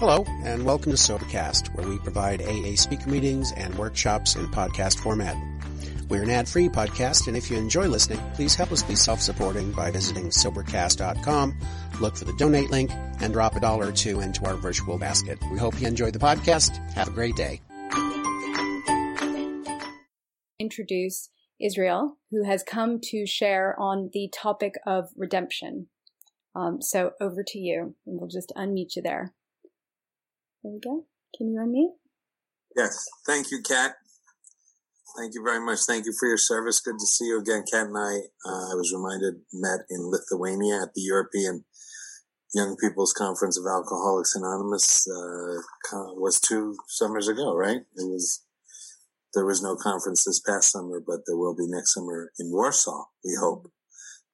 Hello, and welcome to Sobercast, where we provide AA speaker meetings and workshops in podcast format. We're an ad-free podcast, and if you enjoy listening, please help us be self-supporting by visiting Sobercast.com, look for the donate link, and drop a dollar or two into our virtual basket. We hope you enjoy the podcast. Have a great day. Introduce Israel, who has come to share on the topic of redemption. Um, so over to you, and we'll just unmute you there. There we go. Can you unmute? Yes. Thank you, Kat. Thank you very much. Thank you for your service. Good to see you again. Kat and I, uh, I was reminded, met in Lithuania at the European Young People's Conference of Alcoholics Anonymous, uh, was two summers ago, right? It was, there was no conference this past summer, but there will be next summer in Warsaw, we hope.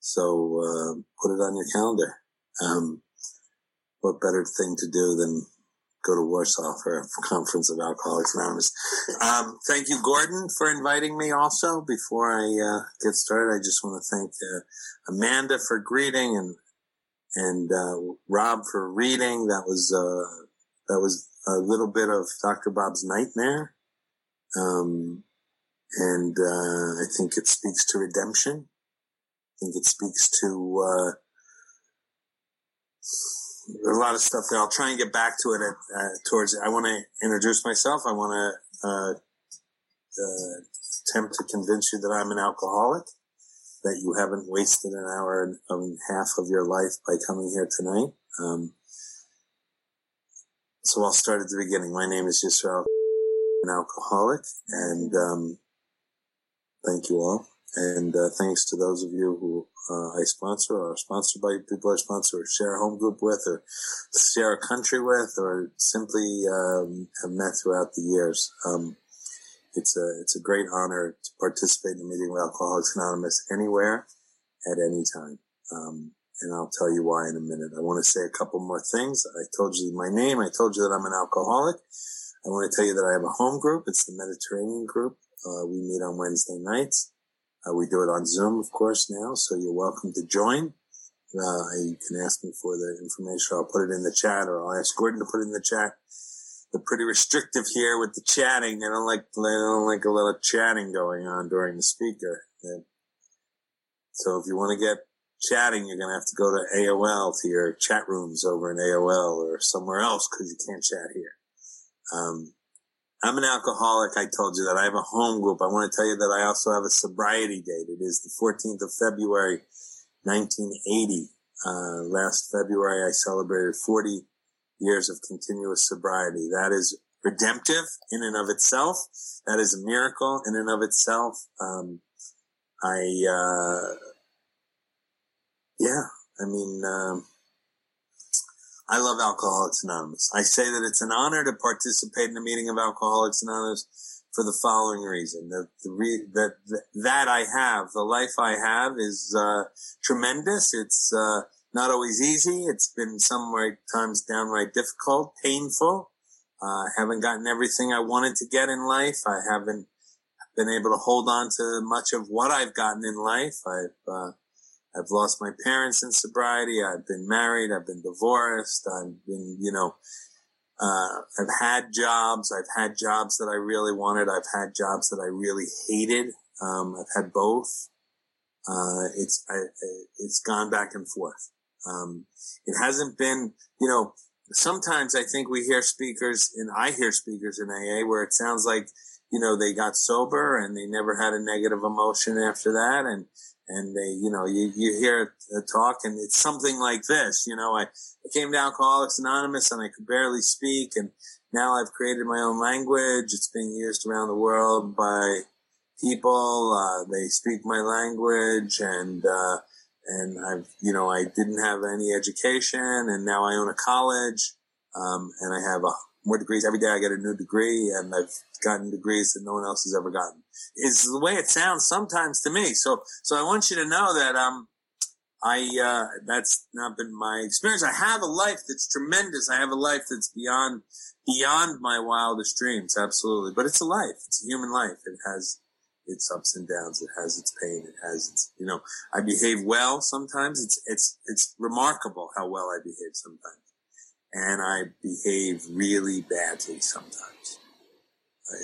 So, uh, put it on your calendar. Um, what better thing to do than go to Warsaw for a conference of Alcoholics Anonymous. Um, thank you, Gordon, for inviting me also. Before I uh, get started, I just want to thank uh, Amanda for greeting and and uh, Rob for reading. That was uh, that was a little bit of Dr. Bob's nightmare. Um, and uh, I think it speaks to redemption. I think it speaks to uh, a lot of stuff there. I'll try and get back to it at, uh, towards. I want to introduce myself. I want to uh, uh, attempt to convince you that I'm an alcoholic, that you haven't wasted an hour and, and half of your life by coming here tonight. Um, so I'll start at the beginning. My name is Yisrael, an alcoholic, and um, thank you all. And uh, thanks to those of you who uh, I sponsor or sponsored by people I sponsor or share a home group with or share a country with or simply um, have met throughout the years. Um, it's a it's a great honor to participate in the meeting of Alcoholics Anonymous anywhere at any time. Um, and I'll tell you why in a minute. I want to say a couple more things. I told you my name. I told you that I'm an alcoholic. I want to tell you that I have a home group. It's the Mediterranean group. Uh, we meet on Wednesday nights. Uh, we do it on Zoom, of course, now, so you're welcome to join. Uh, you can ask me for the information. I'll put it in the chat, or I'll ask Gordon to put it in the chat. They're pretty restrictive here with the chatting. They don't like they don't like a lot of chatting going on during the speaker. So if you want to get chatting, you're going to have to go to AOL to your chat rooms over in AOL or somewhere else because you can't chat here. Um, I'm an alcoholic. I told you that I have a home group. I want to tell you that I also have a sobriety date. It is the 14th of February, 1980. Uh, last February, I celebrated 40 years of continuous sobriety. That is redemptive in and of itself. That is a miracle in and of itself. Um, I, uh, yeah, I mean, um, I love Alcoholics Anonymous. I say that it's an honor to participate in a meeting of Alcoholics Anonymous for the following reason: that the re- that, that that I have, the life I have, is uh, tremendous. It's uh, not always easy. It's been some times downright difficult, painful. Uh, I haven't gotten everything I wanted to get in life. I haven't been able to hold on to much of what I've gotten in life. I've uh, I've lost my parents in sobriety. I've been married. I've been divorced. I've been, you know, uh, I've had jobs. I've had jobs that I really wanted. I've had jobs that I really hated. Um, I've had both. Uh, it's, I, it's gone back and forth. Um, it hasn't been, you know, sometimes I think we hear speakers and I hear speakers in AA where it sounds like, you know, they got sober and they never had a negative emotion after that. And, and they, you know, you, you hear a talk and it's something like this, you know, I, I came to Alcoholics Anonymous and I could barely speak and now I've created my own language. It's being used around the world by people. Uh, they speak my language and, uh, and I've, you know, I didn't have any education and now I own a college. Um, and I have a more degrees. Every day I get a new degree and I've gotten degrees that no one else has ever gotten. Is the way it sounds sometimes to me. So, so I want you to know that, um, I, uh, that's not been my experience. I have a life that's tremendous. I have a life that's beyond, beyond my wildest dreams. Absolutely. But it's a life. It's a human life. It has its ups and downs. It has its pain. It has its, you know, I behave well sometimes. It's, it's, it's remarkable how well I behave sometimes. and I behave really badly sometimes.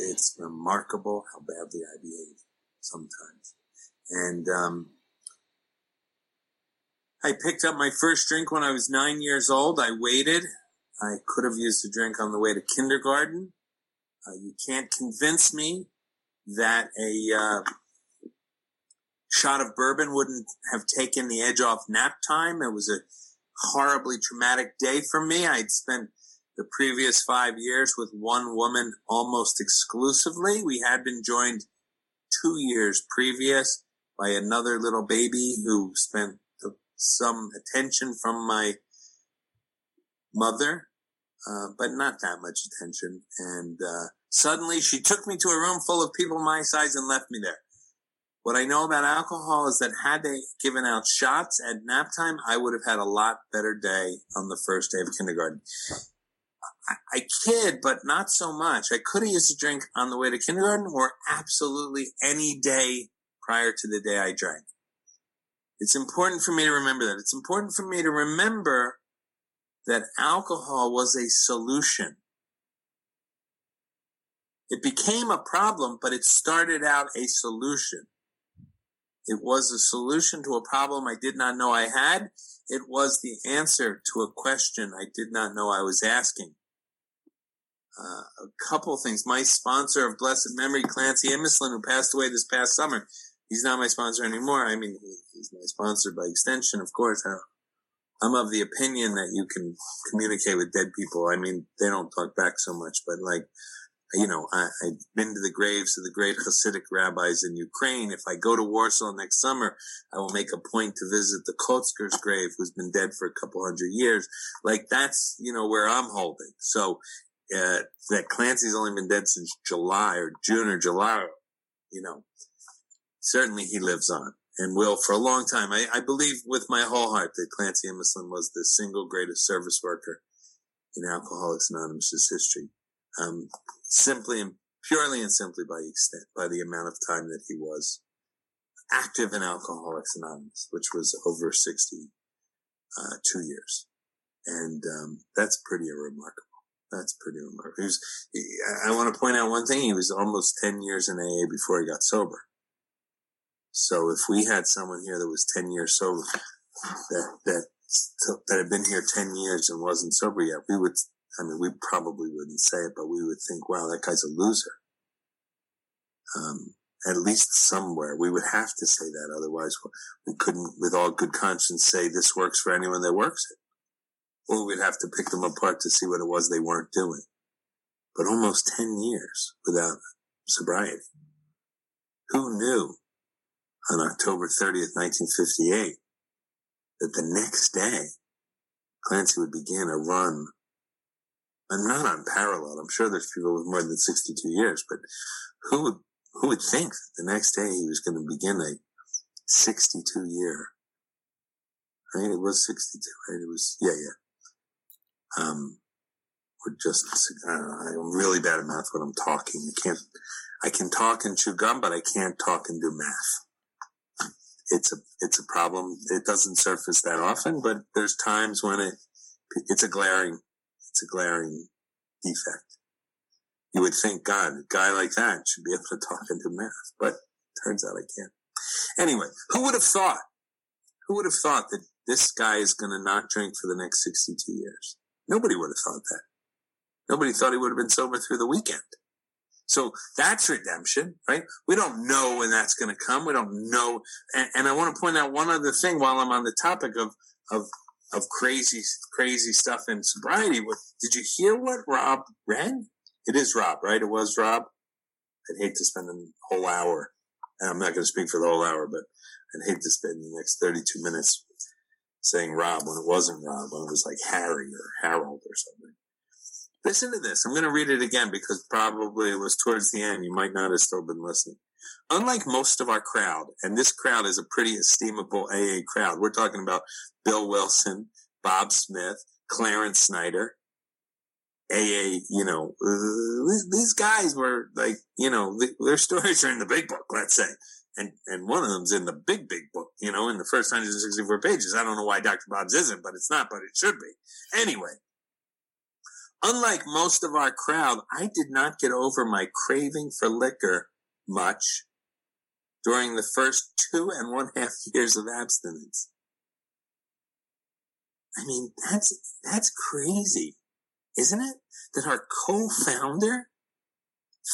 It's remarkable how badly I behave sometimes. And, um, I picked up my first drink when I was nine years old. I waited. I could have used a drink on the way to kindergarten. Uh, you can't convince me that a uh, shot of bourbon wouldn't have taken the edge off nap time. It was a horribly traumatic day for me. I'd spent the previous five years with one woman almost exclusively. We had been joined two years previous by another little baby who spent some attention from my mother, uh, but not that much attention. And uh, suddenly she took me to a room full of people my size and left me there. What I know about alcohol is that had they given out shots at nap time, I would have had a lot better day on the first day of kindergarten. I, kid, but not so much. I could have used a drink on the way to kindergarten or absolutely any day prior to the day I drank. It's important for me to remember that. It's important for me to remember that alcohol was a solution. It became a problem, but it started out a solution. It was a solution to a problem I did not know I had. It was the answer to a question I did not know I was asking. Uh, a couple things. My sponsor of blessed memory, Clancy Imislund, who passed away this past summer, he's not my sponsor anymore. I mean, he's my sponsor by extension, of course. I'm of the opinion that you can communicate with dead people. I mean, they don't talk back so much, but like, you know, I, have been to the graves of the great Hasidic rabbis in Ukraine. If I go to Warsaw next summer, I will make a point to visit the Kotzker's grave, who's been dead for a couple hundred years. Like that's, you know, where I'm holding. So, uh, that Clancy's only been dead since July or June or July, you know, certainly he lives on and will for a long time. I, I believe with my whole heart that Clancy Imislund was the single greatest service worker in Alcoholics Anonymous' history um, simply and purely and simply by extent, by the amount of time that he was active in Alcoholics Anonymous, which was over 62 uh, years. And, um, that's pretty remarkable. That's pretty remarkable. He was, he, I want to point out one thing. He was almost 10 years in AA before he got sober. So if we had someone here that was 10 years sober, that, that, that had been here 10 years and wasn't sober yet, we would I mean, we probably wouldn't say it, but we would think, wow, that guy's a loser. Um, at least somewhere we would have to say that. Otherwise, we couldn't, with all good conscience, say this works for anyone that works it. Or we'd have to pick them apart to see what it was they weren't doing. But almost 10 years without sobriety. Who knew on October 30th, 1958, that the next day Clancy would begin a run I'm not unparalleled. I'm sure there's people with more than 62 years, but who would, who would think the next day he was going to begin a 62 year, I right? It was 62, right? It was, yeah, yeah. Um, we're just, I I'm really bad at math when I'm talking. I can't, I can talk and chew gum, but I can't talk and do math. It's a, it's a problem. It doesn't surface that often, but there's times when it, it's a glaring it's a glaring defect. You would think, God, a guy like that should be able to talk into math, but turns out I can't. Anyway, who would have thought? Who would have thought that this guy is going to not drink for the next 62 years? Nobody would have thought that. Nobody thought he would have been sober through the weekend. So that's redemption, right? We don't know when that's going to come. We don't know. And, and, I want to point out one other thing while I'm on the topic of, of of crazy, crazy stuff in sobriety. Did you hear what Rob read? It is Rob, right? It was Rob. I'd hate to spend a whole hour. I'm not going to speak for the whole hour, but I'd hate to spend the next 32 minutes saying Rob when it wasn't Rob, when it was like Harry or Harold or something. Listen to this. I'm going to read it again because probably it was towards the end. You might not have still been listening. Unlike most of our crowd, and this crowd is a pretty estimable AA crowd. We're talking about Bill Wilson, Bob Smith, Clarence Snyder, AA, you know, uh, these guys were like, you know, their stories are in the big book, let's say. And, and one of them's in the big, big book, you know, in the first 164 pages. I don't know why Dr. Bob's isn't, but it's not, but it should be. Anyway, Unlike most of our crowd, I did not get over my craving for liquor much during the first two and one half years of abstinence. I mean, that's, that's crazy, isn't it? That our co-founder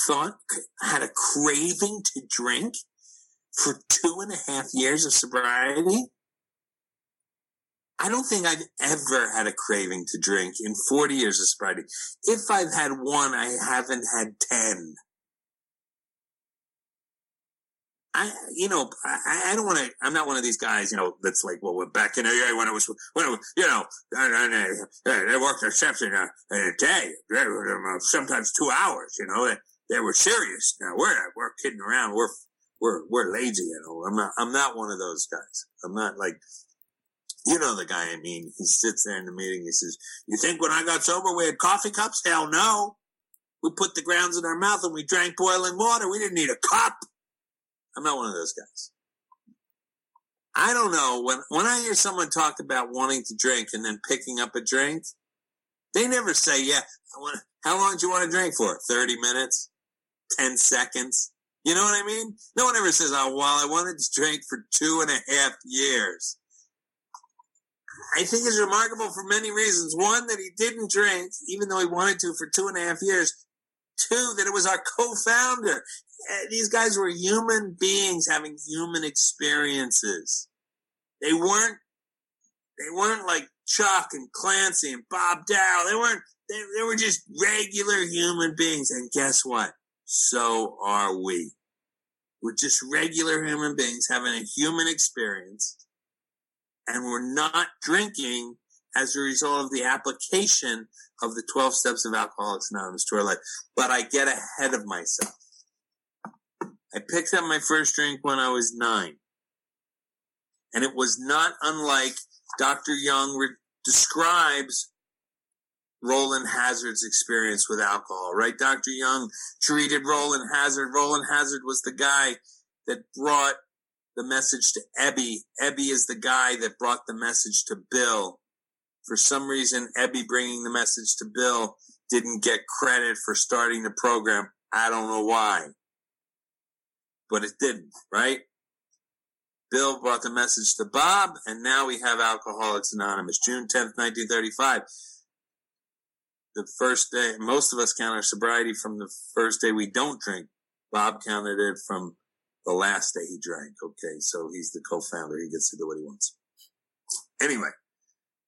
thought had a craving to drink for two and a half years of sobriety. I don't think I've ever had a craving to drink in 40 years of sobriety. If I've had one, I haven't had 10. I, you know, I, I don't want to, I'm not one of these guys, you know, that's like, well, we're back in the day when it was, when it was, you know, they worked in a, a day, sometimes two hours, you know, they, they were serious. Now we're, we're kidding around. We're, we're, we're lazy, you know, I'm not, I'm not one of those guys. I'm not like, you know the guy I mean. He sits there in the meeting. He says, "You think when I got sober we had coffee cups? Hell no. We put the grounds in our mouth and we drank boiling water. We didn't need a cup." I'm not one of those guys. I don't know when when I hear someone talk about wanting to drink and then picking up a drink, they never say, "Yeah, want, how long do you want to drink for? Thirty minutes, ten seconds." You know what I mean? No one ever says, "Oh, well, I wanted to drink for two and a half years." I think is remarkable for many reasons. One, that he didn't drink, even though he wanted to for two and a half years. Two, that it was our co-founder. Eh, these guys were human beings having human experiences. They weren't, they weren't like Chuck and Clancy and Bob Dow. They weren't, they, they were just regular human beings. And guess what? So are we. We're just regular human beings having a human experience and we're not drinking as a result of the application of the 12 steps of Alcoholics Anonymous to our life. But I get ahead of myself. I picked up my first drink when I was nine. And it was not unlike Dr. Jung re- describes Rowland Hazard's experience with alcohol, right? Dr. Jung treated Rowland Hazard. Rowland Hazard was the guy that brought the message to Ebby. Ebby is the guy that brought the message to Bill. For some reason, Ebby bringing the message to Bill didn't get credit for starting the program. I don't know why, but it didn't, right? Bill brought the message to Bob, and now we have Alcoholics Anonymous, June 10th, 1935. The first day, most of us count our sobriety from the first day we don't drink. Bob counted it from the last day he drank. Okay, so he's the co-founder. He gets to do what he wants. Anyway,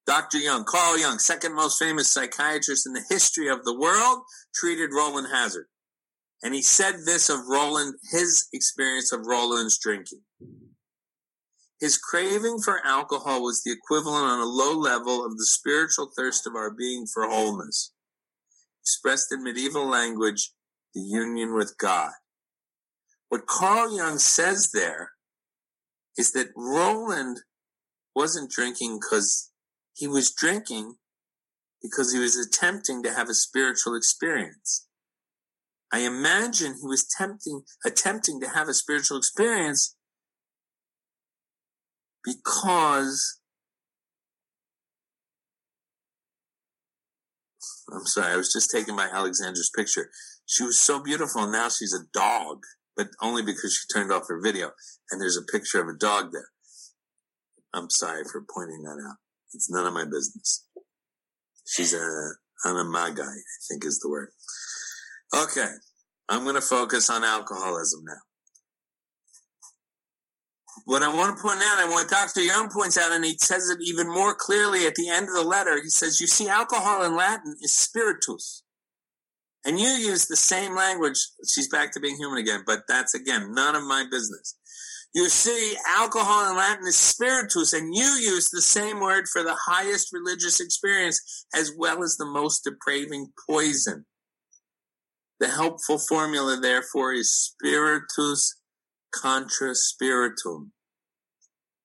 Dr. Jung, Carl Jung, second most famous psychiatrist in the history of the world, treated Rowland Hazard. And he said this of Rowland, his experience of Rowland's drinking. His craving for alcohol was the equivalent on a low level of the spiritual thirst of our being for wholeness. Expressed in medieval language, the union with God. What Carl Jung says there is that Rowland wasn't drinking because he was drinking because he was attempting to have a spiritual experience. I imagine he was tempting, attempting to have a spiritual experience because I'm sorry, I was just taken by Alexandra's picture. She was so beautiful and now she's a dog but only because she turned off her video and there's a picture of a dog there. I'm sorry for pointing that out. It's none of my business. She's a animagi, I think is the word. Okay. I'm going to focus on alcoholism now. What I want to point out, and what Dr. Jung points out, and he says it even more clearly at the end of the letter, he says, you see, alcohol in Latin is spiritus. And you use the same language. She's back to being human again, but that's again none of my business. You see, alcohol in Latin is spiritus, and you use the same word for the highest religious experience as well as the most depraving poison. The helpful formula, therefore, is spiritus contra spiritum.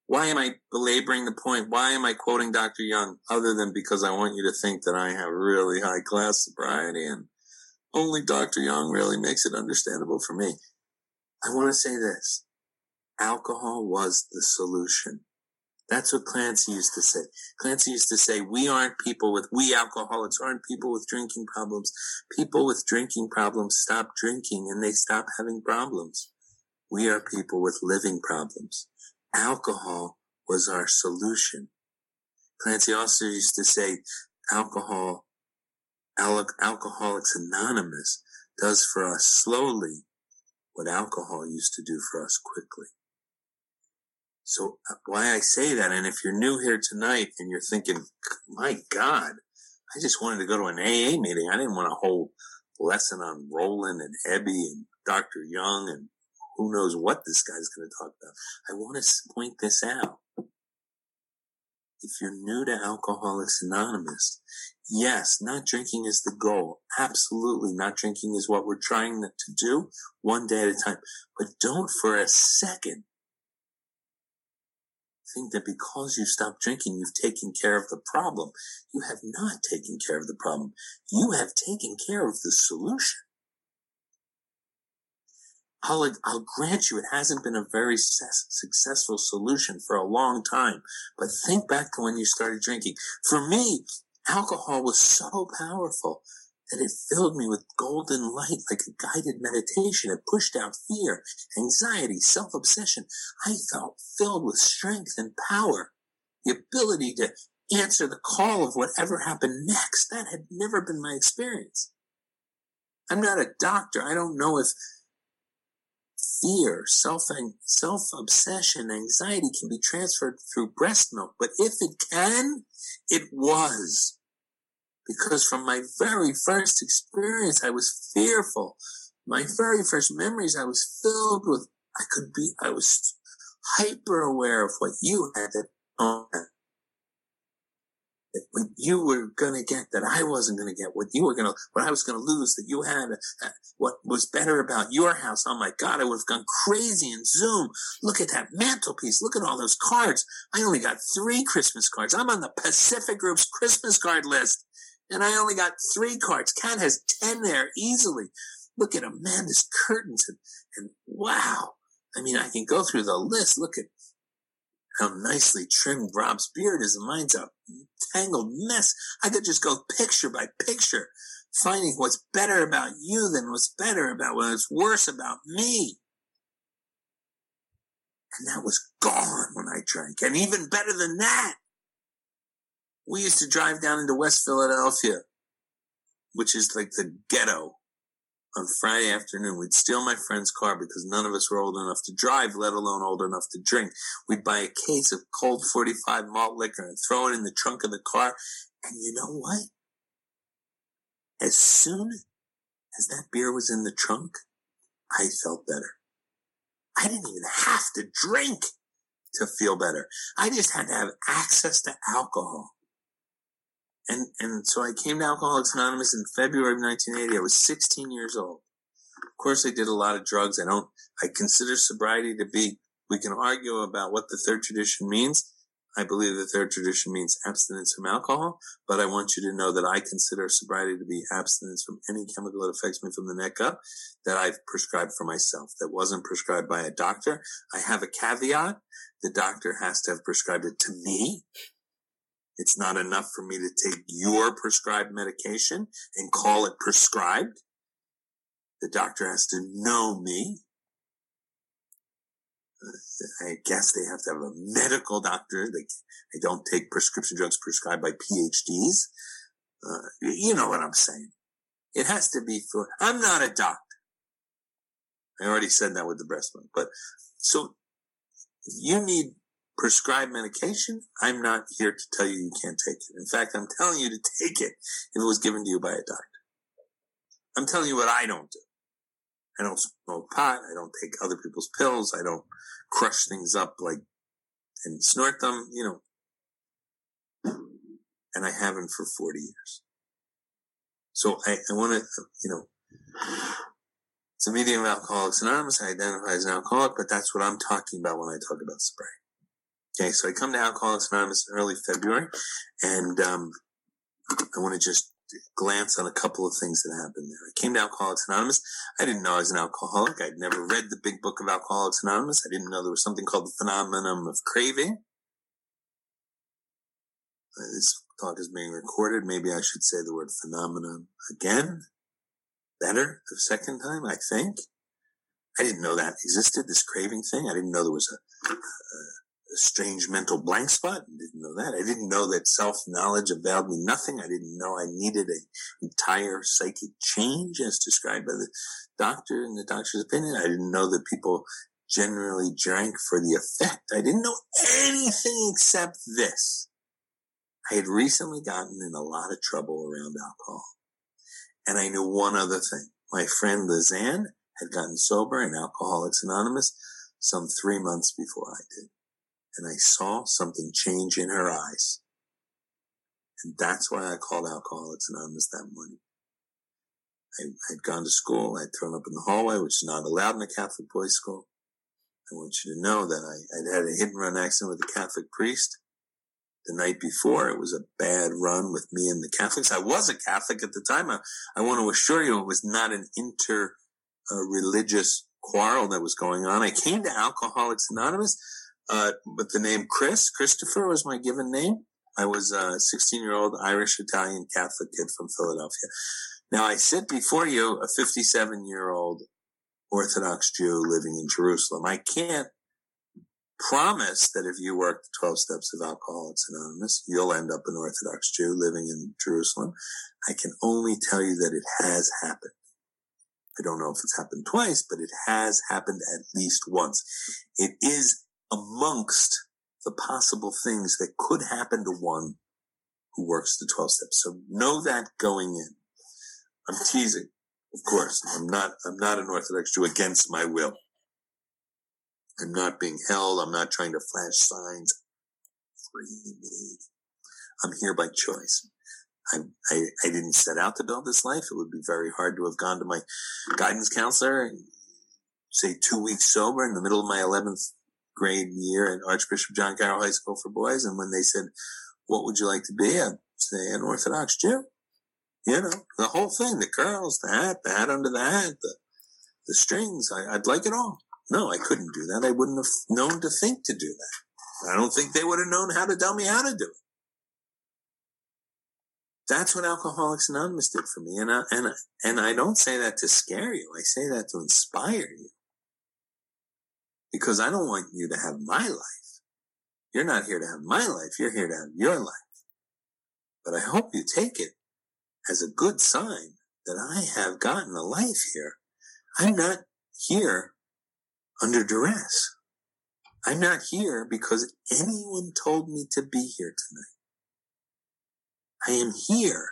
Why am I belaboring the point? Why am I quoting Dr. Jung other than because I want you to think that I have really high class sobriety and only Dr. Jung really makes it understandable for me. I want to say this. Alcohol was the solution. That's what Clancy used to say. Clancy used to say, we aren't people with, we alcoholics aren't people with drinking problems. People with drinking problems stop drinking and they stop having problems. We are people with living problems. Alcohol was our solution. Clancy also used to say, alcohol, Al- Alcoholics Anonymous does for us slowly what alcohol used to do for us quickly. So uh, why I say that, and if you're new here tonight and you're thinking, my God, I just wanted to go to an AA meeting. I didn't want a whole lesson on Rowland and Ebby and Dr. Jung and who knows what this guy's going to talk about. I want to point this out. If you're new to Alcoholics Anonymous, yes, not drinking is the goal. Absolutely, not drinking is what we're trying to do one day at a time. But don't for a second think that because you stopped drinking, you've taken care of the problem. You have not taken care of the problem. You have taken care of the solution. I'll, I'll grant you it hasn't been a very successful solution for a long time, but think back to when you started drinking. For me, alcohol was so powerful that it filled me with golden light like a guided meditation. It pushed out fear, anxiety, self-obsession. I felt filled with strength and power, the ability to answer the call of whatever happened next. That had never been my experience. I'm not a doctor. I don't know if fear, self self obsession, anxiety can be transferred through breast milk, but if it can, it was because from my very first experience, I was fearful. My very first memories, I was filled with, I could be, I was hyper aware of what you had at moment. What you were gonna get that I wasn't gonna get, what you were gonna, what I was gonna lose that you had, uh, what was better about your house. Oh my God, I would have gone crazy in Zoom. Look at that mantelpiece. Look at all those cards. I only got three Christmas cards. I'm on the Pacific Group's Christmas card list and I only got three cards. Kat has 10 there easily. Look at Amanda's curtains and, and wow. I mean, I can go through the list. Look at how nicely trimmed Rob's beard is. Mine's a tangled mess. I could just go picture by picture, finding what's better about you than what's better about what's worse about me. And that was gone when I drank. And even better than that, we used to drive down into West Philadelphia, which is like the ghetto on Friday afternoon. We'd steal my friend's car because none of us were old enough to drive, let alone old enough to drink. We'd buy a case of Colt 45 malt liquor and throw it in the trunk of the car. And you know what? As soon as that beer was in the trunk, I felt better. I didn't even have to drink to feel better. I just had to have access to alcohol. And, and so I came to Alcoholics Anonymous in February of 1980. I was 16 years old. Of course, I did a lot of drugs. I don't, I consider sobriety to be, we can argue about what the third tradition means. I believe the third tradition means abstinence from alcohol, but I want you to know that I consider sobriety to be abstinence from any chemical that affects me from the neck up that I've prescribed for myself that wasn't prescribed by a doctor. I have a caveat. The doctor has to have prescribed it to me it's not enough for me to take your prescribed medication and call it prescribed. The doctor has to know me. I guess they have to have a medical doctor. They, don't take prescription drugs prescribed by PhDs. Uh, you know what I'm saying. It has to be for, I'm not a doctor. I already said that with the breast milk, but so you need prescribed medication, I'm not here to tell you you can't take it. In fact, I'm telling you to take it if it was given to you by a doctor. I'm telling you what I don't do. I don't smoke pot. I don't take other people's pills. I don't crush things up like and snort them, you know. And I haven't for 40 years. So I, I want to, you know, it's a medium of Alcoholics Anonymous. I identify as an alcoholic, but that's what I'm talking about when I talk about sobriety. Okay, so I come to Alcoholics Anonymous in early February, and um, I want to just glance on a couple of things that happened there. I came to Alcoholics Anonymous. I didn't know I was an alcoholic. I'd never read the big book of Alcoholics Anonymous. I didn't know there was something called the phenomenon of craving. Uh, this talk is being recorded. Maybe I should say the word phenomenon again. Better the second time, I think. I didn't know that existed, this craving thing. I didn't know there was a, a, a strange mental blank spot. I didn't know that. I didn't know that self-knowledge availed me nothing. I didn't know I needed an entire psychic change as described by the doctor in the doctor's opinion. I didn't know that people generally drank for the effect. I didn't know anything except this. I had recently gotten in a lot of trouble around alcohol. And I knew one other thing. My friend Lizanne had gotten sober in Alcoholics Anonymous some three months before I did. And I saw something change in her eyes. And that's why I called Alcoholics Anonymous that morning. I had gone to school. I'd thrown up in the hallway, which is not allowed in a Catholic boys' school. I want you to know that I, I'd had a hit and run accident with a Catholic priest the night before. It was a bad run with me and the Catholics. I was a Catholic at the time. I, I want to assure you it was not an inter uh, religious quarrel that was going on. I came to Alcoholics Anonymous uh, with the name Chris. Christopher was my given name. I was a 16 year old Irish Italian Catholic kid from Philadelphia. Now I sit before you, a 57 year old Orthodox Jew living in Jerusalem. I can't promise that if you work the 12 steps of Alcoholics Anonymous, you'll end up an Orthodox Jew living in Jerusalem. I can only tell you that it has happened. I don't know if it's happened twice, but it has happened at least once. It is amongst the possible things that could happen to one who works the 12 steps. So know that going in. I'm teasing. Of course, I'm not, I'm not an Orthodox Jew against my will. I'm not being held. I'm not trying to flash signs. Free me. I'm here by choice. I, I, I, didn't set out to build this life. It would be very hard to have gone to my guidance counselor and say two weeks sober in the middle of my 11th grade year at Archbishop John Carroll High School for Boys. And when they said, what would you like to be? I'd say an Orthodox Jew. You know, the whole thing, the curls, the hat, the hat under the hat, the, the strings. I, I'd like it all. No, I couldn't do that. I wouldn't have known to think to do that. I don't think they would have known how to tell me how to do it. That's what Alcoholics Anonymous did for me. And I, and, and I don't say that to scare you. I say that to inspire you. Because I don't want you to have my life. You're not here to have my life. You're here to have your life. But I hope you take it as a good sign that I have gotten a life here. I'm not here under duress. I'm not here because anyone told me to be here tonight. I am here,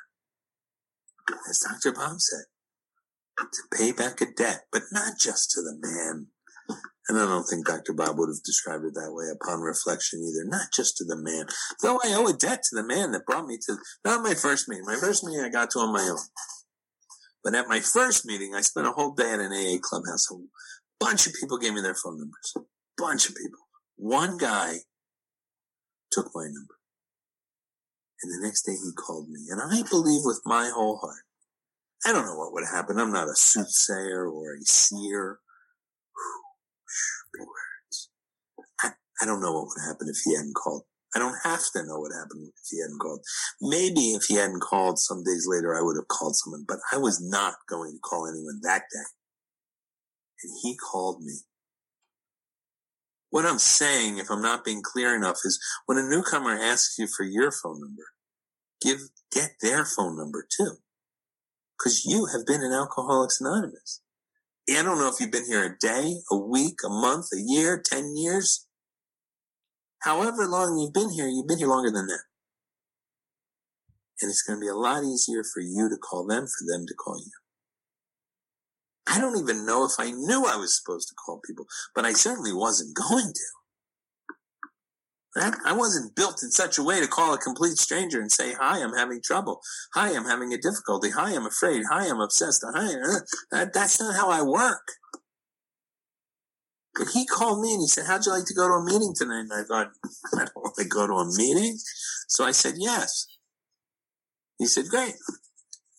as Dr. Bob said, to pay back a debt, but not just to the man. And I don't think Dr. Bob would have described it that way upon reflection either. Not just to the man, though I owe a debt to the man that brought me to, not my first meeting. My first meeting I got to on my own. But at my first meeting, I spent a whole day at an AA clubhouse. A bunch of people gave me their phone numbers. A bunch of people. One guy took my number. And the next day he called me. And I believe with my whole heart. I don't know what would happen. I'm not a soothsayer or a seer. Big words. I, don't know what would happen if he hadn't called. I don't have to know what happened if he hadn't called. Maybe if he hadn't called some days later, I would have called someone, but I was not going to call anyone that day. And he called me. What I'm saying, if I'm not being clear enough, is when a newcomer asks you for your phone number, give, get their phone number too. Cause you have been in Alcoholics Anonymous. I don't know if you've been here a day, a week, a month, a year, 10 years. However long you've been here, you've been here longer than that. And it's going to be a lot easier for you to call them, for them to call you. I don't even know if I knew I was supposed to call people, but I certainly wasn't going to. I wasn't built in such a way to call a complete stranger and say, hi, I'm having trouble. Hi, I'm having a difficulty. Hi, I'm afraid. Hi, I'm obsessed. Hi, uh, that, that's not how I work. But he called me and he said, how'd you like to go to a meeting tonight? And I thought, I don't want to go to a meeting. So I said, yes. He said, great.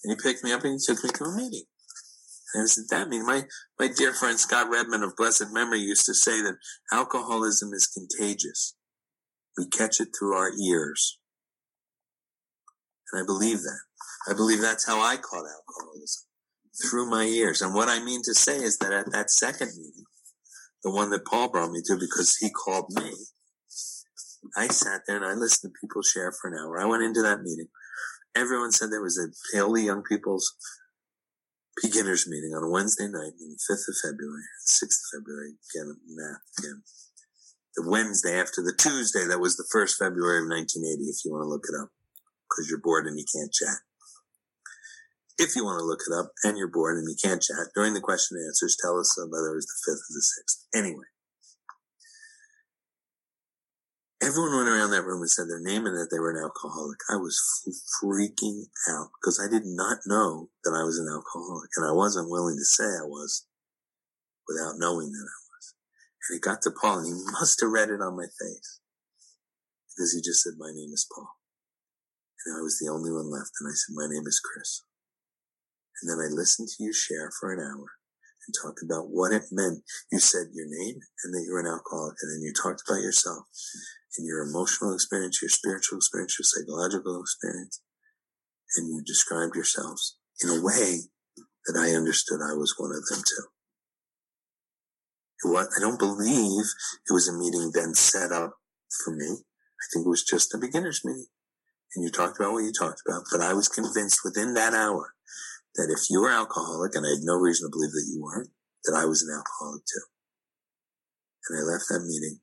And he picked me up and he took me to a meeting. And I said, that mean my, my dear friend Scott Redmond of blessed memory used to say that alcoholism is contagious. We catch it through our ears. And I believe that. I believe that's how I caught alcoholism through my ears. And what I mean to say is that at that second meeting, the one that Paul brought me to because he called me, I sat there and I listened to people share for an hour. I went into that meeting. Everyone said there was a Paoli Young People's beginners meeting on a Wednesday night, on the 5th of February, 6th of February, again, math again. The Wednesday after the Tuesday, that was the 1st February of 1980, if you want to look it up, because you're bored and you can't chat. If you want to look it up and you're bored and you can't chat, during the question and answers, tell us whether it was the 5th or the 6th. Anyway, everyone went around that room and said their name and that they were an alcoholic. I was freaking out because I did not know that I was an alcoholic and I wasn't willing to say I was without knowing that I was. And it got to Paul and he must have read it on my face because he just said, my name is Paul. And I was the only one left. And I said, my name is Chris. And then I listened to you share for an hour and talked about what it meant. You said your name and that you were an alcoholic. And then you talked about yourself and your emotional experience, your spiritual experience, your psychological experience. And you described yourselves in a way that I understood I was one of them too. What I don't believe it was a meeting then set up for me. I think it was just a beginner's meeting. And you talked about what you talked about, but I was convinced within that hour that if you were alcoholic, and I had no reason to believe that you weren't, that I was an alcoholic too. And I left that meeting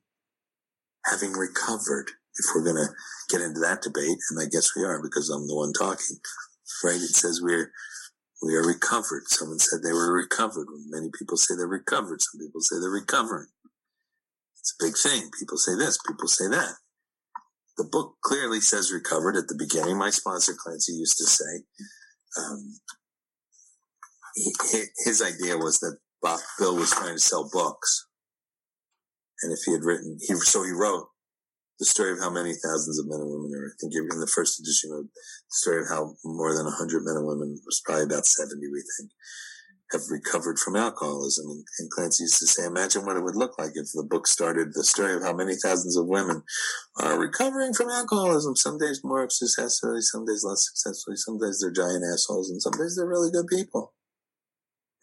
having recovered, if we're going to get into that debate, and I guess we are because I'm the one talking, right? It says we're, we are recovered. Someone said they were recovered. Many people say they're recovered. Some people say they're recovering. It's a big thing. People say this, people say that. The book clearly says recovered at the beginning. My sponsor, Clancy, used to say, um, his idea was that Bill was trying to sell books. And if he had written, he, so he wrote the story of how many thousands of men and women are, I think in the first edition of the story of how more than a hundred men and women, was probably about 70, we think, have recovered from alcoholism. And, and Clancy used to say, imagine what it would look like if the book started the story of how many thousands of women are recovering from alcoholism. Some days more successfully, some days less successfully, some days they're giant assholes, and some days they're really good people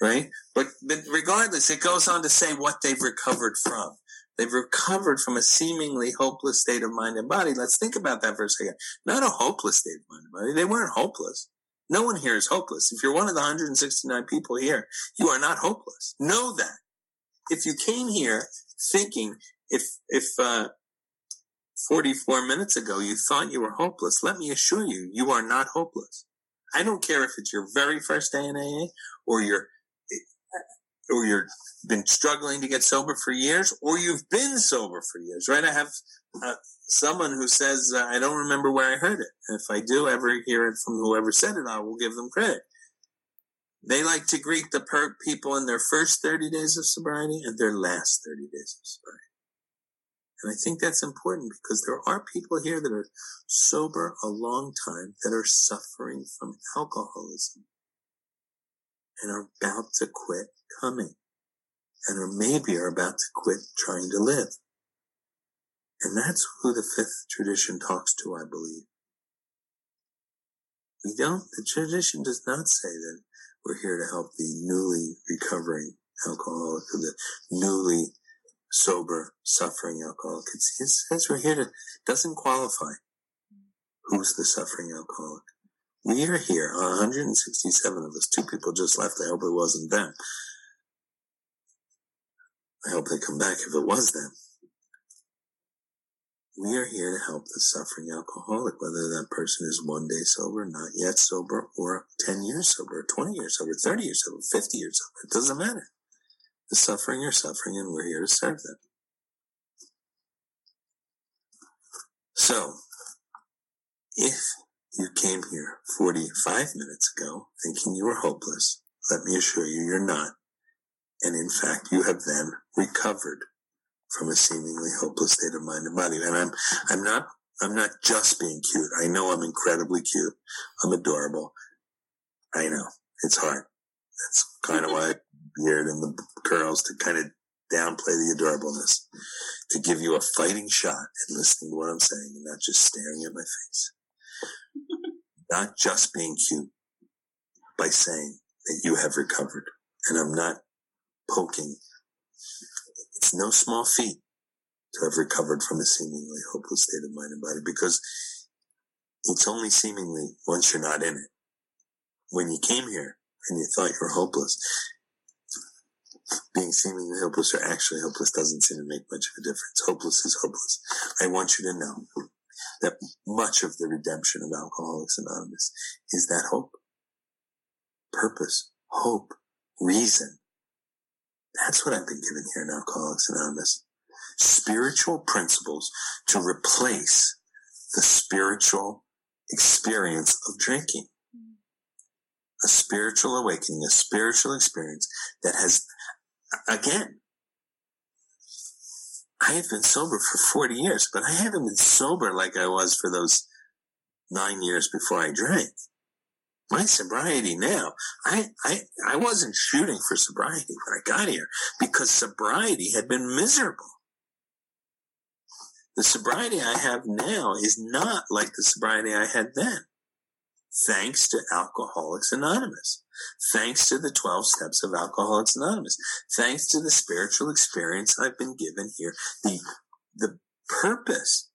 right? But, but regardless, it goes on to say what they've recovered from. They've recovered from a seemingly hopeless state of mind and body. Let's think about that for a second. Not a hopeless state of mind and body. They weren't hopeless. No one here is hopeless. If you're one of the 169 people here, you are not hopeless. Know that. If you came here thinking, if, if, uh, 44 minutes ago you thought you were hopeless, let me assure you, you are not hopeless. I don't care if it's your very first day in AA or your or you've been struggling to get sober for years, or you've been sober for years, right? I have uh, someone who says, uh, I don't remember where I heard it. if I do ever hear it from whoever said it, I will give them credit. They like to greet the per- people in their first 30 days of sobriety and their last 30 days of sobriety. And I think that's important because there are people here that are sober a long time that are suffering from alcoholism and are about to quit coming and or maybe are about to quit trying to live. And that's who the fifth tradition talks to, I believe. We don't, the tradition does not say that we're here to help the newly recovering alcoholic or the newly sober suffering alcoholic. It says we're here to, doesn't qualify who's the suffering alcoholic. We are here, 167 of us. Two people just left. I hope it wasn't them. I hope they come back if it was them. We are here to help the suffering alcoholic, whether that person is one day sober, not yet sober, or 10 years sober, 20 years sober, 30 years sober, 50 years sober. It doesn't matter. The suffering are suffering and we're here to serve them. So, if you came here 45 minutes ago thinking you were hopeless. Let me assure you, you're not. And in fact, you have then recovered from a seemingly hopeless state of mind and body. And I'm, I'm not, I'm not just being cute. I know I'm incredibly cute. I'm adorable. I know it's hard. That's kind of why beard and the curls to kind of downplay the adorableness, to give you a fighting shot at listening to what I'm saying and not just staring at my face. Not just being cute by saying that you have recovered. And I'm not poking. It's no small feat to have recovered from a seemingly hopeless state of mind and body because it's only seemingly once you're not in it. When you came here and you thought you were hopeless, being seemingly hopeless or actually hopeless doesn't seem to make much of a difference. Hopeless is hopeless. I want you to know that much of the redemption of Alcoholics Anonymous is that hope, purpose, hope, reason. That's what I've been given here in Alcoholics Anonymous. Spiritual principles to replace the spiritual experience of drinking. A spiritual awakening, a spiritual experience that has, again, I have been sober for 40 years, but I haven't been sober like I was for those nine years before I drank. My sobriety now, I, I, I wasn't shooting for sobriety when I got here because sobriety had been miserable. The sobriety I have now is not like the sobriety I had then. Thanks to Alcoholics Anonymous. Thanks to the 12 steps of Alcoholics Anonymous. Thanks to the spiritual experience I've been given here. The, the purpose,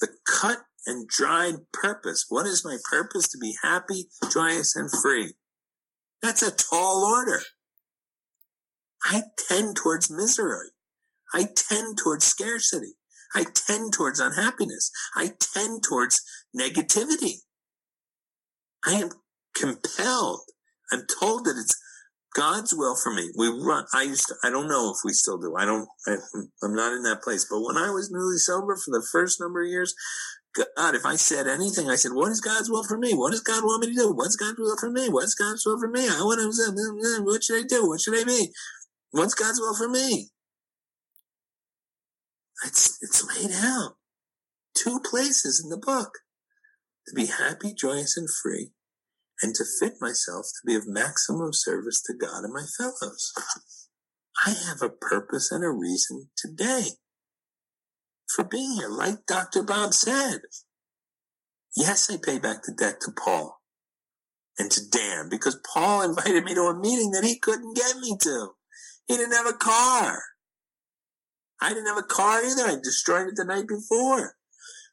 the cut and dried purpose. What is my purpose? To be happy, joyous, and free. That's a tall order. I tend towards misery. I tend towards scarcity. I tend towards unhappiness. I tend towards negativity. I am compelled. I'm told that it's God's will for me. We run. I used to. I don't know if we still do. I don't. I, am not in that place. But when I was newly sober for the first number of years, God, if I said anything, I said, "What is God's will for me? What does God want me to do? What's God's will for me? What's God's will for me? I want to. What should I do? What should I be? What's God's will for me?" It's, it's laid out. Two places in the book. To be happy, joyous, and free, and to fit myself to be of maximum service to God and my fellows. I have a purpose and a reason today for being here, like Dr. Bob said. Yes, I pay back the debt to Paul and to Dan because Paul invited me to a meeting that he couldn't get me to. He didn't have a car. I didn't have a car either. I destroyed it the night before.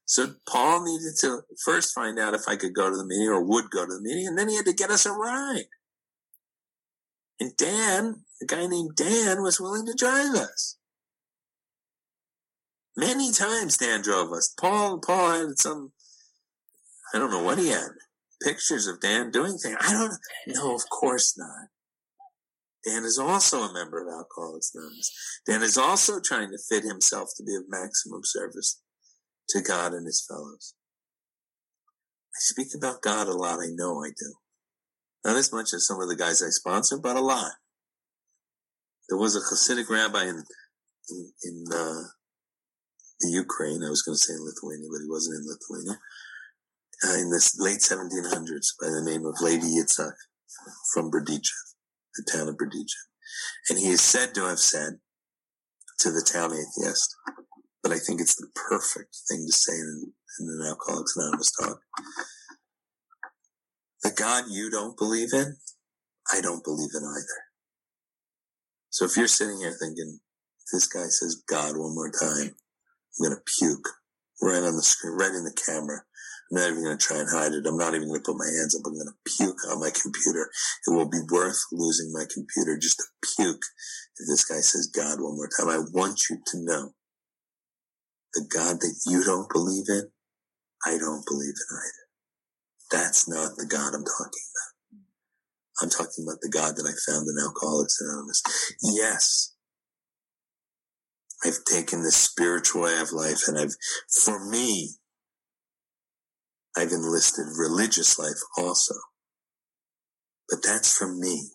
So Paul needed to first find out if I could go to the meeting or would go to the meeting, and then he had to get us a ride. And Dan, a guy named Dan, was willing to drive us. Many times Dan drove us. Paul, Paul had some, I don't know what he had. Pictures of Dan doing things. I don't know. No, of course not. Dan is also a member of Alcoholics Anonymous. Dan is also trying to fit himself to be of maximum service to God and his fellows. I speak about God a lot. I know I do. Not as much as some of the guys I sponsor, but a lot. There was a Hasidic rabbi in, in, in uh, the Ukraine. I was going to say in Lithuania, but he wasn't in Lithuania. Uh, in the late 1700s by the name of Levi Yitzhak from Berdichev the town of Berdichev. And he is said to have said to the town atheist, but I think it's the perfect thing to say in, in an Alcoholics Anonymous talk. The God you don't believe in, I don't believe in either. So if you're sitting here thinking, this guy says God one more time, I'm going to puke right on the screen, right in the camera. I'm not even going to try and hide it. I'm not even going to put my hands up. I'm going to puke on my computer. It will be worth losing my computer just to puke if this guy says God one more time. I want you to know the God that you don't believe in, I don't believe in either. That's not the God I'm talking about. I'm talking about the God that I found in Alcoholics Anonymous. Yes, I've taken this spiritual way of life and I've, for me, I've enlisted religious life also. But that's from me.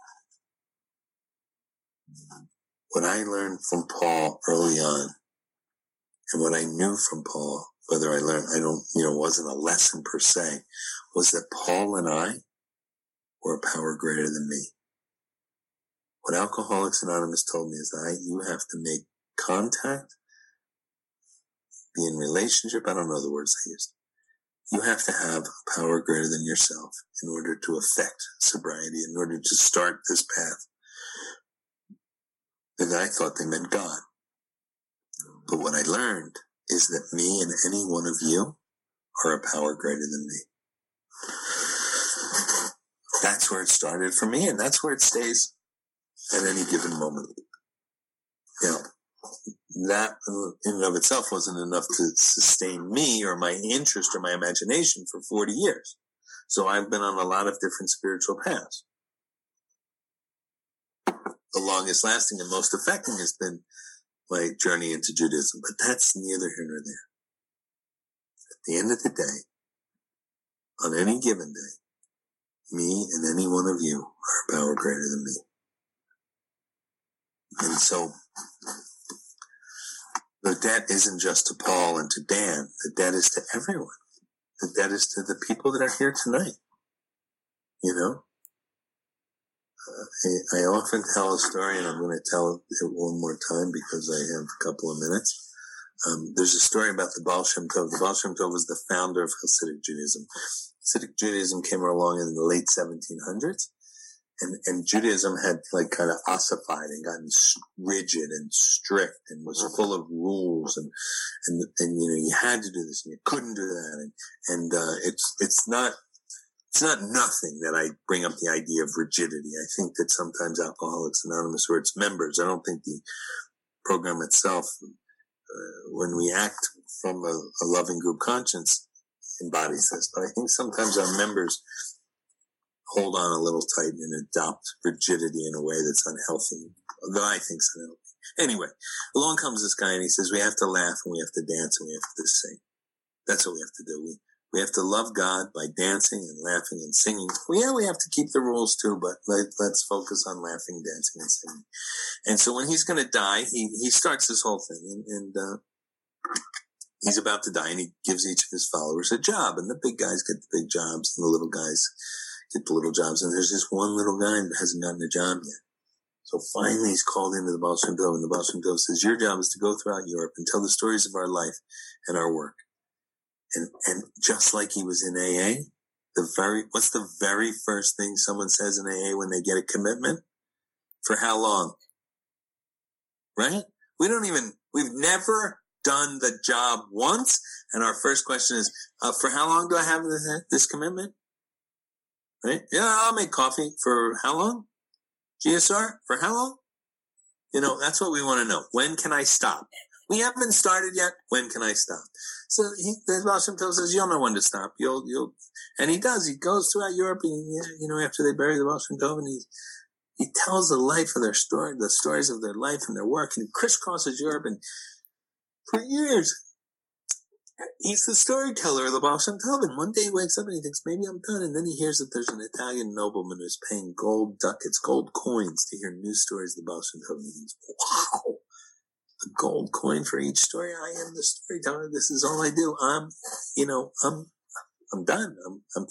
What I learned from Paul early on and what I knew from Paul, whether I learned, I don't, you know, wasn't a lesson per se, was that Paul and I were a power greater than me. What Alcoholics Anonymous told me is that I, you have to make contact, be in relationship. I don't know the words they used you have to have power greater than yourself in order to affect sobriety, in order to start this path. And I thought they meant God. But what I learned is that me and any one of you are a power greater than me. That's where it started for me, and that's where it stays at any given moment. You know, that in and of itself wasn't enough to sustain me or my interest or my imagination for 40 years. So I've been on a lot of different spiritual paths. The longest lasting and most affecting has been my journey into Judaism, but that's neither here nor there. At the end of the day, on any given day, me and any one of you are a power greater than me. And so the debt isn't just to Paul and to Dan. The debt is to everyone. The debt is to the people that are here tonight. You know? I, I, often tell a story and I'm going to tell it one more time because I have a couple of minutes. Um, there's a story about the Baal Shem Tov. The Baal Shem Tov was the founder of Hasidic Judaism. Hasidic Judaism came along in the late 1700s and, and Judaism had like kind of ossified and gotten rigid and strict and was full of rules and, and, and, you know, you had to do this and you couldn't do that. And, and, uh, it's, it's not, it's not nothing that I bring up the idea of rigidity. I think that sometimes Alcoholics Anonymous or its members, I don't think the program itself, uh, when we act from a, a loving group conscience embodies this, but I think sometimes our members hold on a little tight and adopt rigidity in a way that's unhealthy, that I think is unhealthy. Anyway, along comes this guy and he says, we have to laugh and we have to dance and we have to sing. That's what we have to do. We, we have to love God by dancing and laughing and singing. Well, yeah, we have to keep the rules too, but let, us focus on laughing, dancing, and singing. And so when he's going to die, he, he starts this whole thing and, and uh, he's about to die and he gives each of his followers a job and the big guys get the big jobs and the little guys get the little jobs. And there's this one little guy that hasn't gotten a job yet. So finally he's called into the Shem Tov and the Shem Tov says, your job is to go throughout Europe and tell the stories of our life and our work. And, and just like he was in AA, the very, what's the very first thing someone says in AA when they get a commitment? For how long? Right? We don't even, we've never done the job once. And our first question is, uh, for how long do I have this, this commitment? Right? Yeah, I'll make coffee for how long? GSR for how long? You know, that's what we want to know. When can I stop? We haven't started yet. When can I stop? So he, the Baal Shem Tov says, you'll know when to stop. You'll, you'll, and he does. He goes throughout Europe and, you know, after they bury the Baal Shem Tov and he, he tells the life of their story, the stories of their life and their work and he crisscrosses Europe and for years he's the storyteller of the Baal Shem Tov. And one day he wakes up and he thinks, maybe I'm done. And then he hears that there's an Italian nobleman who's paying gold ducats, gold coins to hear news stories of the Baal Shem Tov. And he thinks, wow, a gold coin for each story. I am the storyteller. This is all I do. I'm, you know, I'm, I'm done. I'm, I'm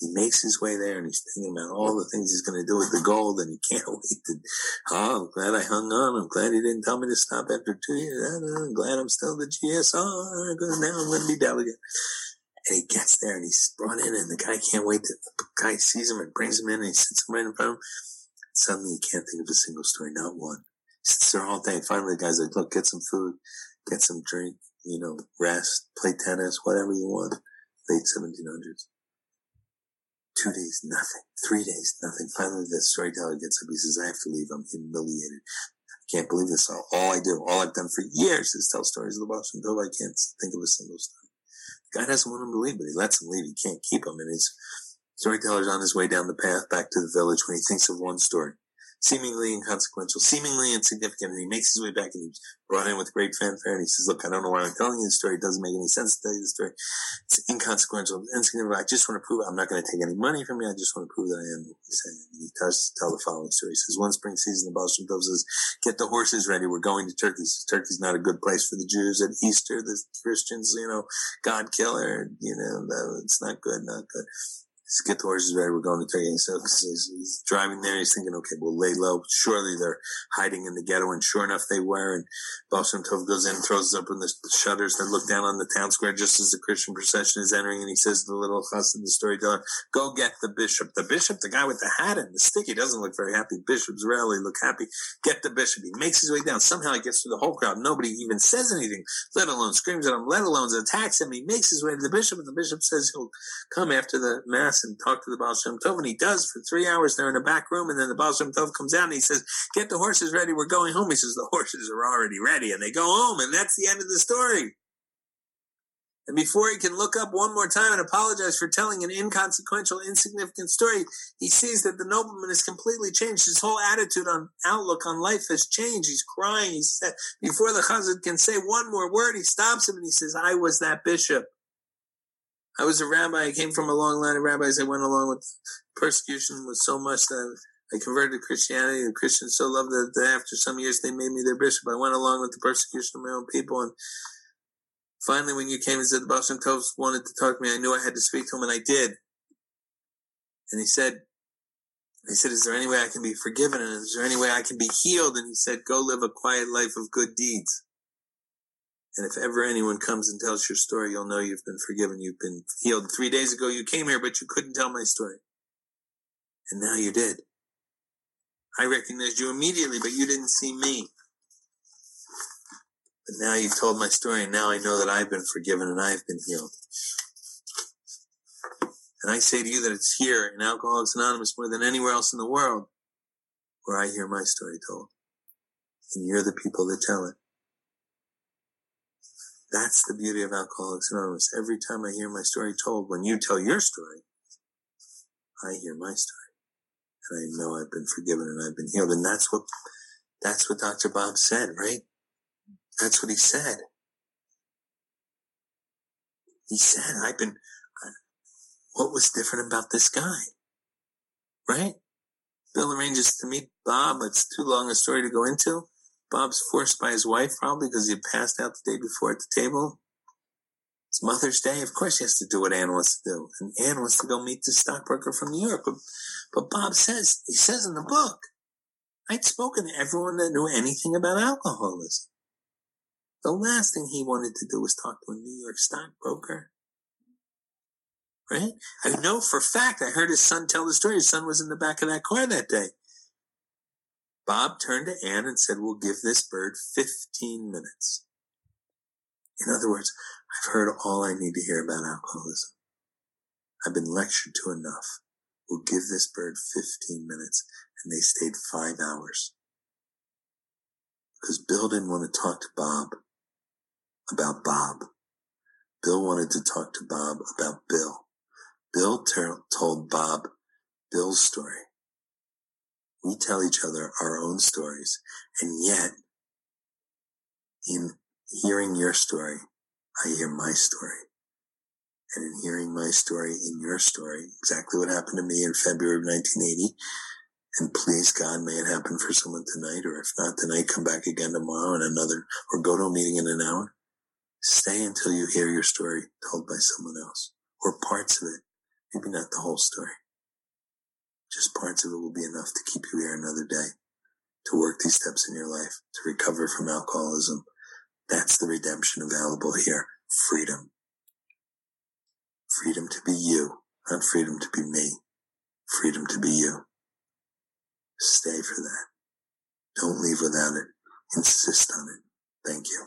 he makes his way there and he's thinking about all the things he's going to do with the gold and he can't wait to, oh, I'm glad I hung on. I'm glad he didn't tell me to stop after two years. I'm glad I'm still the GSR because now I'm going to be delegate. And he gets there and he's brought in and the guy can't wait to, the guy sees him and brings him in and he sits him right in front of him. Suddenly he can't think of a single story, not one. Sits there all day. Finally the guy's like, look, get some food, get some drink, you know, rest, play tennis, whatever you want. Late 1700s. Two days, nothing. Three days, nothing. Finally, the storyteller gets up. He says, I have to leave. I'm humiliated. I can't believe this. All, I do, all I've done for years is tell stories of the Baal Shem Tov. I can't think of a single story. The guy doesn't want him to leave, but he lets him leave. He can't keep him. And his storyteller's on his way down the path back to the village when he thinks of one story seemingly inconsequential, seemingly insignificant, and he makes his way back and he's brought in with great fanfare and he says, look, I don't know why I'm telling you the story. It doesn't make any sense to tell you the story. It's inconsequential, insignificant. I just want to prove. I'm not going to take any money from you. I just want to prove that I am saying. And he tell the following story. He says, one spring season, the Shem Tov says, get the horses ready. We're going to Turkey. He says, Turkey's not a good place for the Jews at Easter. The Christians, you know, God killer, you know, it's not good, not good. He's get the horses ready. We're going to Turkey. So he's, he's, driving there. He's thinking, okay, we'll lay low. Surely they're hiding in the ghetto. And sure enough, they were. And Baal Shem Tov goes in, throws open the shutters that look down on the town square just as the Christian procession is entering. And he says to the little chassid, the storyteller, go get the bishop. The bishop, the guy with the hat and the stick, he doesn't look very happy. Bishops rarely look happy. Get the bishop. He makes his way down. Somehow he gets through the whole crowd. Nobody even says anything, let alone screams at him, let alone attacks him. He makes his way to the bishop and the bishop says he'll come after the mass and talk to the Baal Shem Tov. And he does for three hours. They're in a back room. And then the Baal Shem Tov comes out and he says, get the horses ready. We're going home. He says, the horses are already ready. And they go home. And that's the end of the story. And before he can look up one more time and apologize for telling an inconsequential, insignificant story, he sees that the nobleman has completely changed. His whole attitude on outlook on life has changed. He's crying. He said, before the chazan can say one more word, he stops him and he says, I was that bishop. I was a rabbi. I came from a long line of rabbis. I went along with persecution with so much that I converted to Christianity. The Christians so loved that, that after some years they made me their bishop. I went along with the persecution of my own people. And finally, when you came and said the Shem Tov wanted to talk to me, I knew I had to speak to him, and I did. And he said, I said, is there any way I can be forgiven? And is there any way I can be healed? And he said, go live a quiet life of good deeds. And if ever anyone comes and tells your story, you'll know you've been forgiven. You've been healed. Three days ago, you came here, but you couldn't tell my story. And now you did. I recognized you immediately, but you didn't see me. But now you've told my story, and now I know that I've been forgiven and I've been healed. And I say to you that it's here in Alcoholics Anonymous more than anywhere else in the world where I hear my story told. And you're the people that tell it. That's the beauty of Alcoholics Anonymous. Every time I hear my story told, when you tell your story, I hear my story. And I know I've been forgiven and I've been healed. And that's what, that's what Dr. Bob said, right? That's what he said. He said, I've been, what was different about this guy? Right? Bill arranges to meet Bob. It's too long a story to go into. Bob's forced by his wife, probably because he had passed out the day before at the table. It's Mother's Day. Of course, he has to do what Anne wants to do. And Anne wants to go meet the stockbroker from New York. But, but Bob says, he says in the book, I'd spoken to everyone that knew anything about alcoholism. The last thing he wanted to do was talk to a New York stockbroker. Right? I know for a fact, I heard his son tell the story. His son was in the back of that car that day. Bob turned to Anne and said, We'll give this bird 15 minutes. In other words, I've heard all I need to hear about alcoholism. I've been lectured to enough. We'll give this bird 15 minutes. And they stayed five hours. Because Bill didn't want to talk to Bob about Bob. Bill wanted to talk to Bob about Bill. Bill ter- told Bob Bill's story. We tell each other our own stories. And yet, in hearing your story, I hear my story. And in hearing my story in your story, exactly what happened to me in February of 1980, and please God, may it happen for someone tonight, or if not tonight, come back again tomorrow and another, or go to a meeting in an hour. Stay until you hear your story told by someone else, or parts of it, maybe not the whole story. Just parts of it will be enough to keep you here another day, to work these steps in your life, to recover from alcoholism. That's the redemption available here. Freedom. Freedom to be you, not freedom to be me. Freedom to be you. Stay for that. Don't leave without it. Insist on it. Thank you.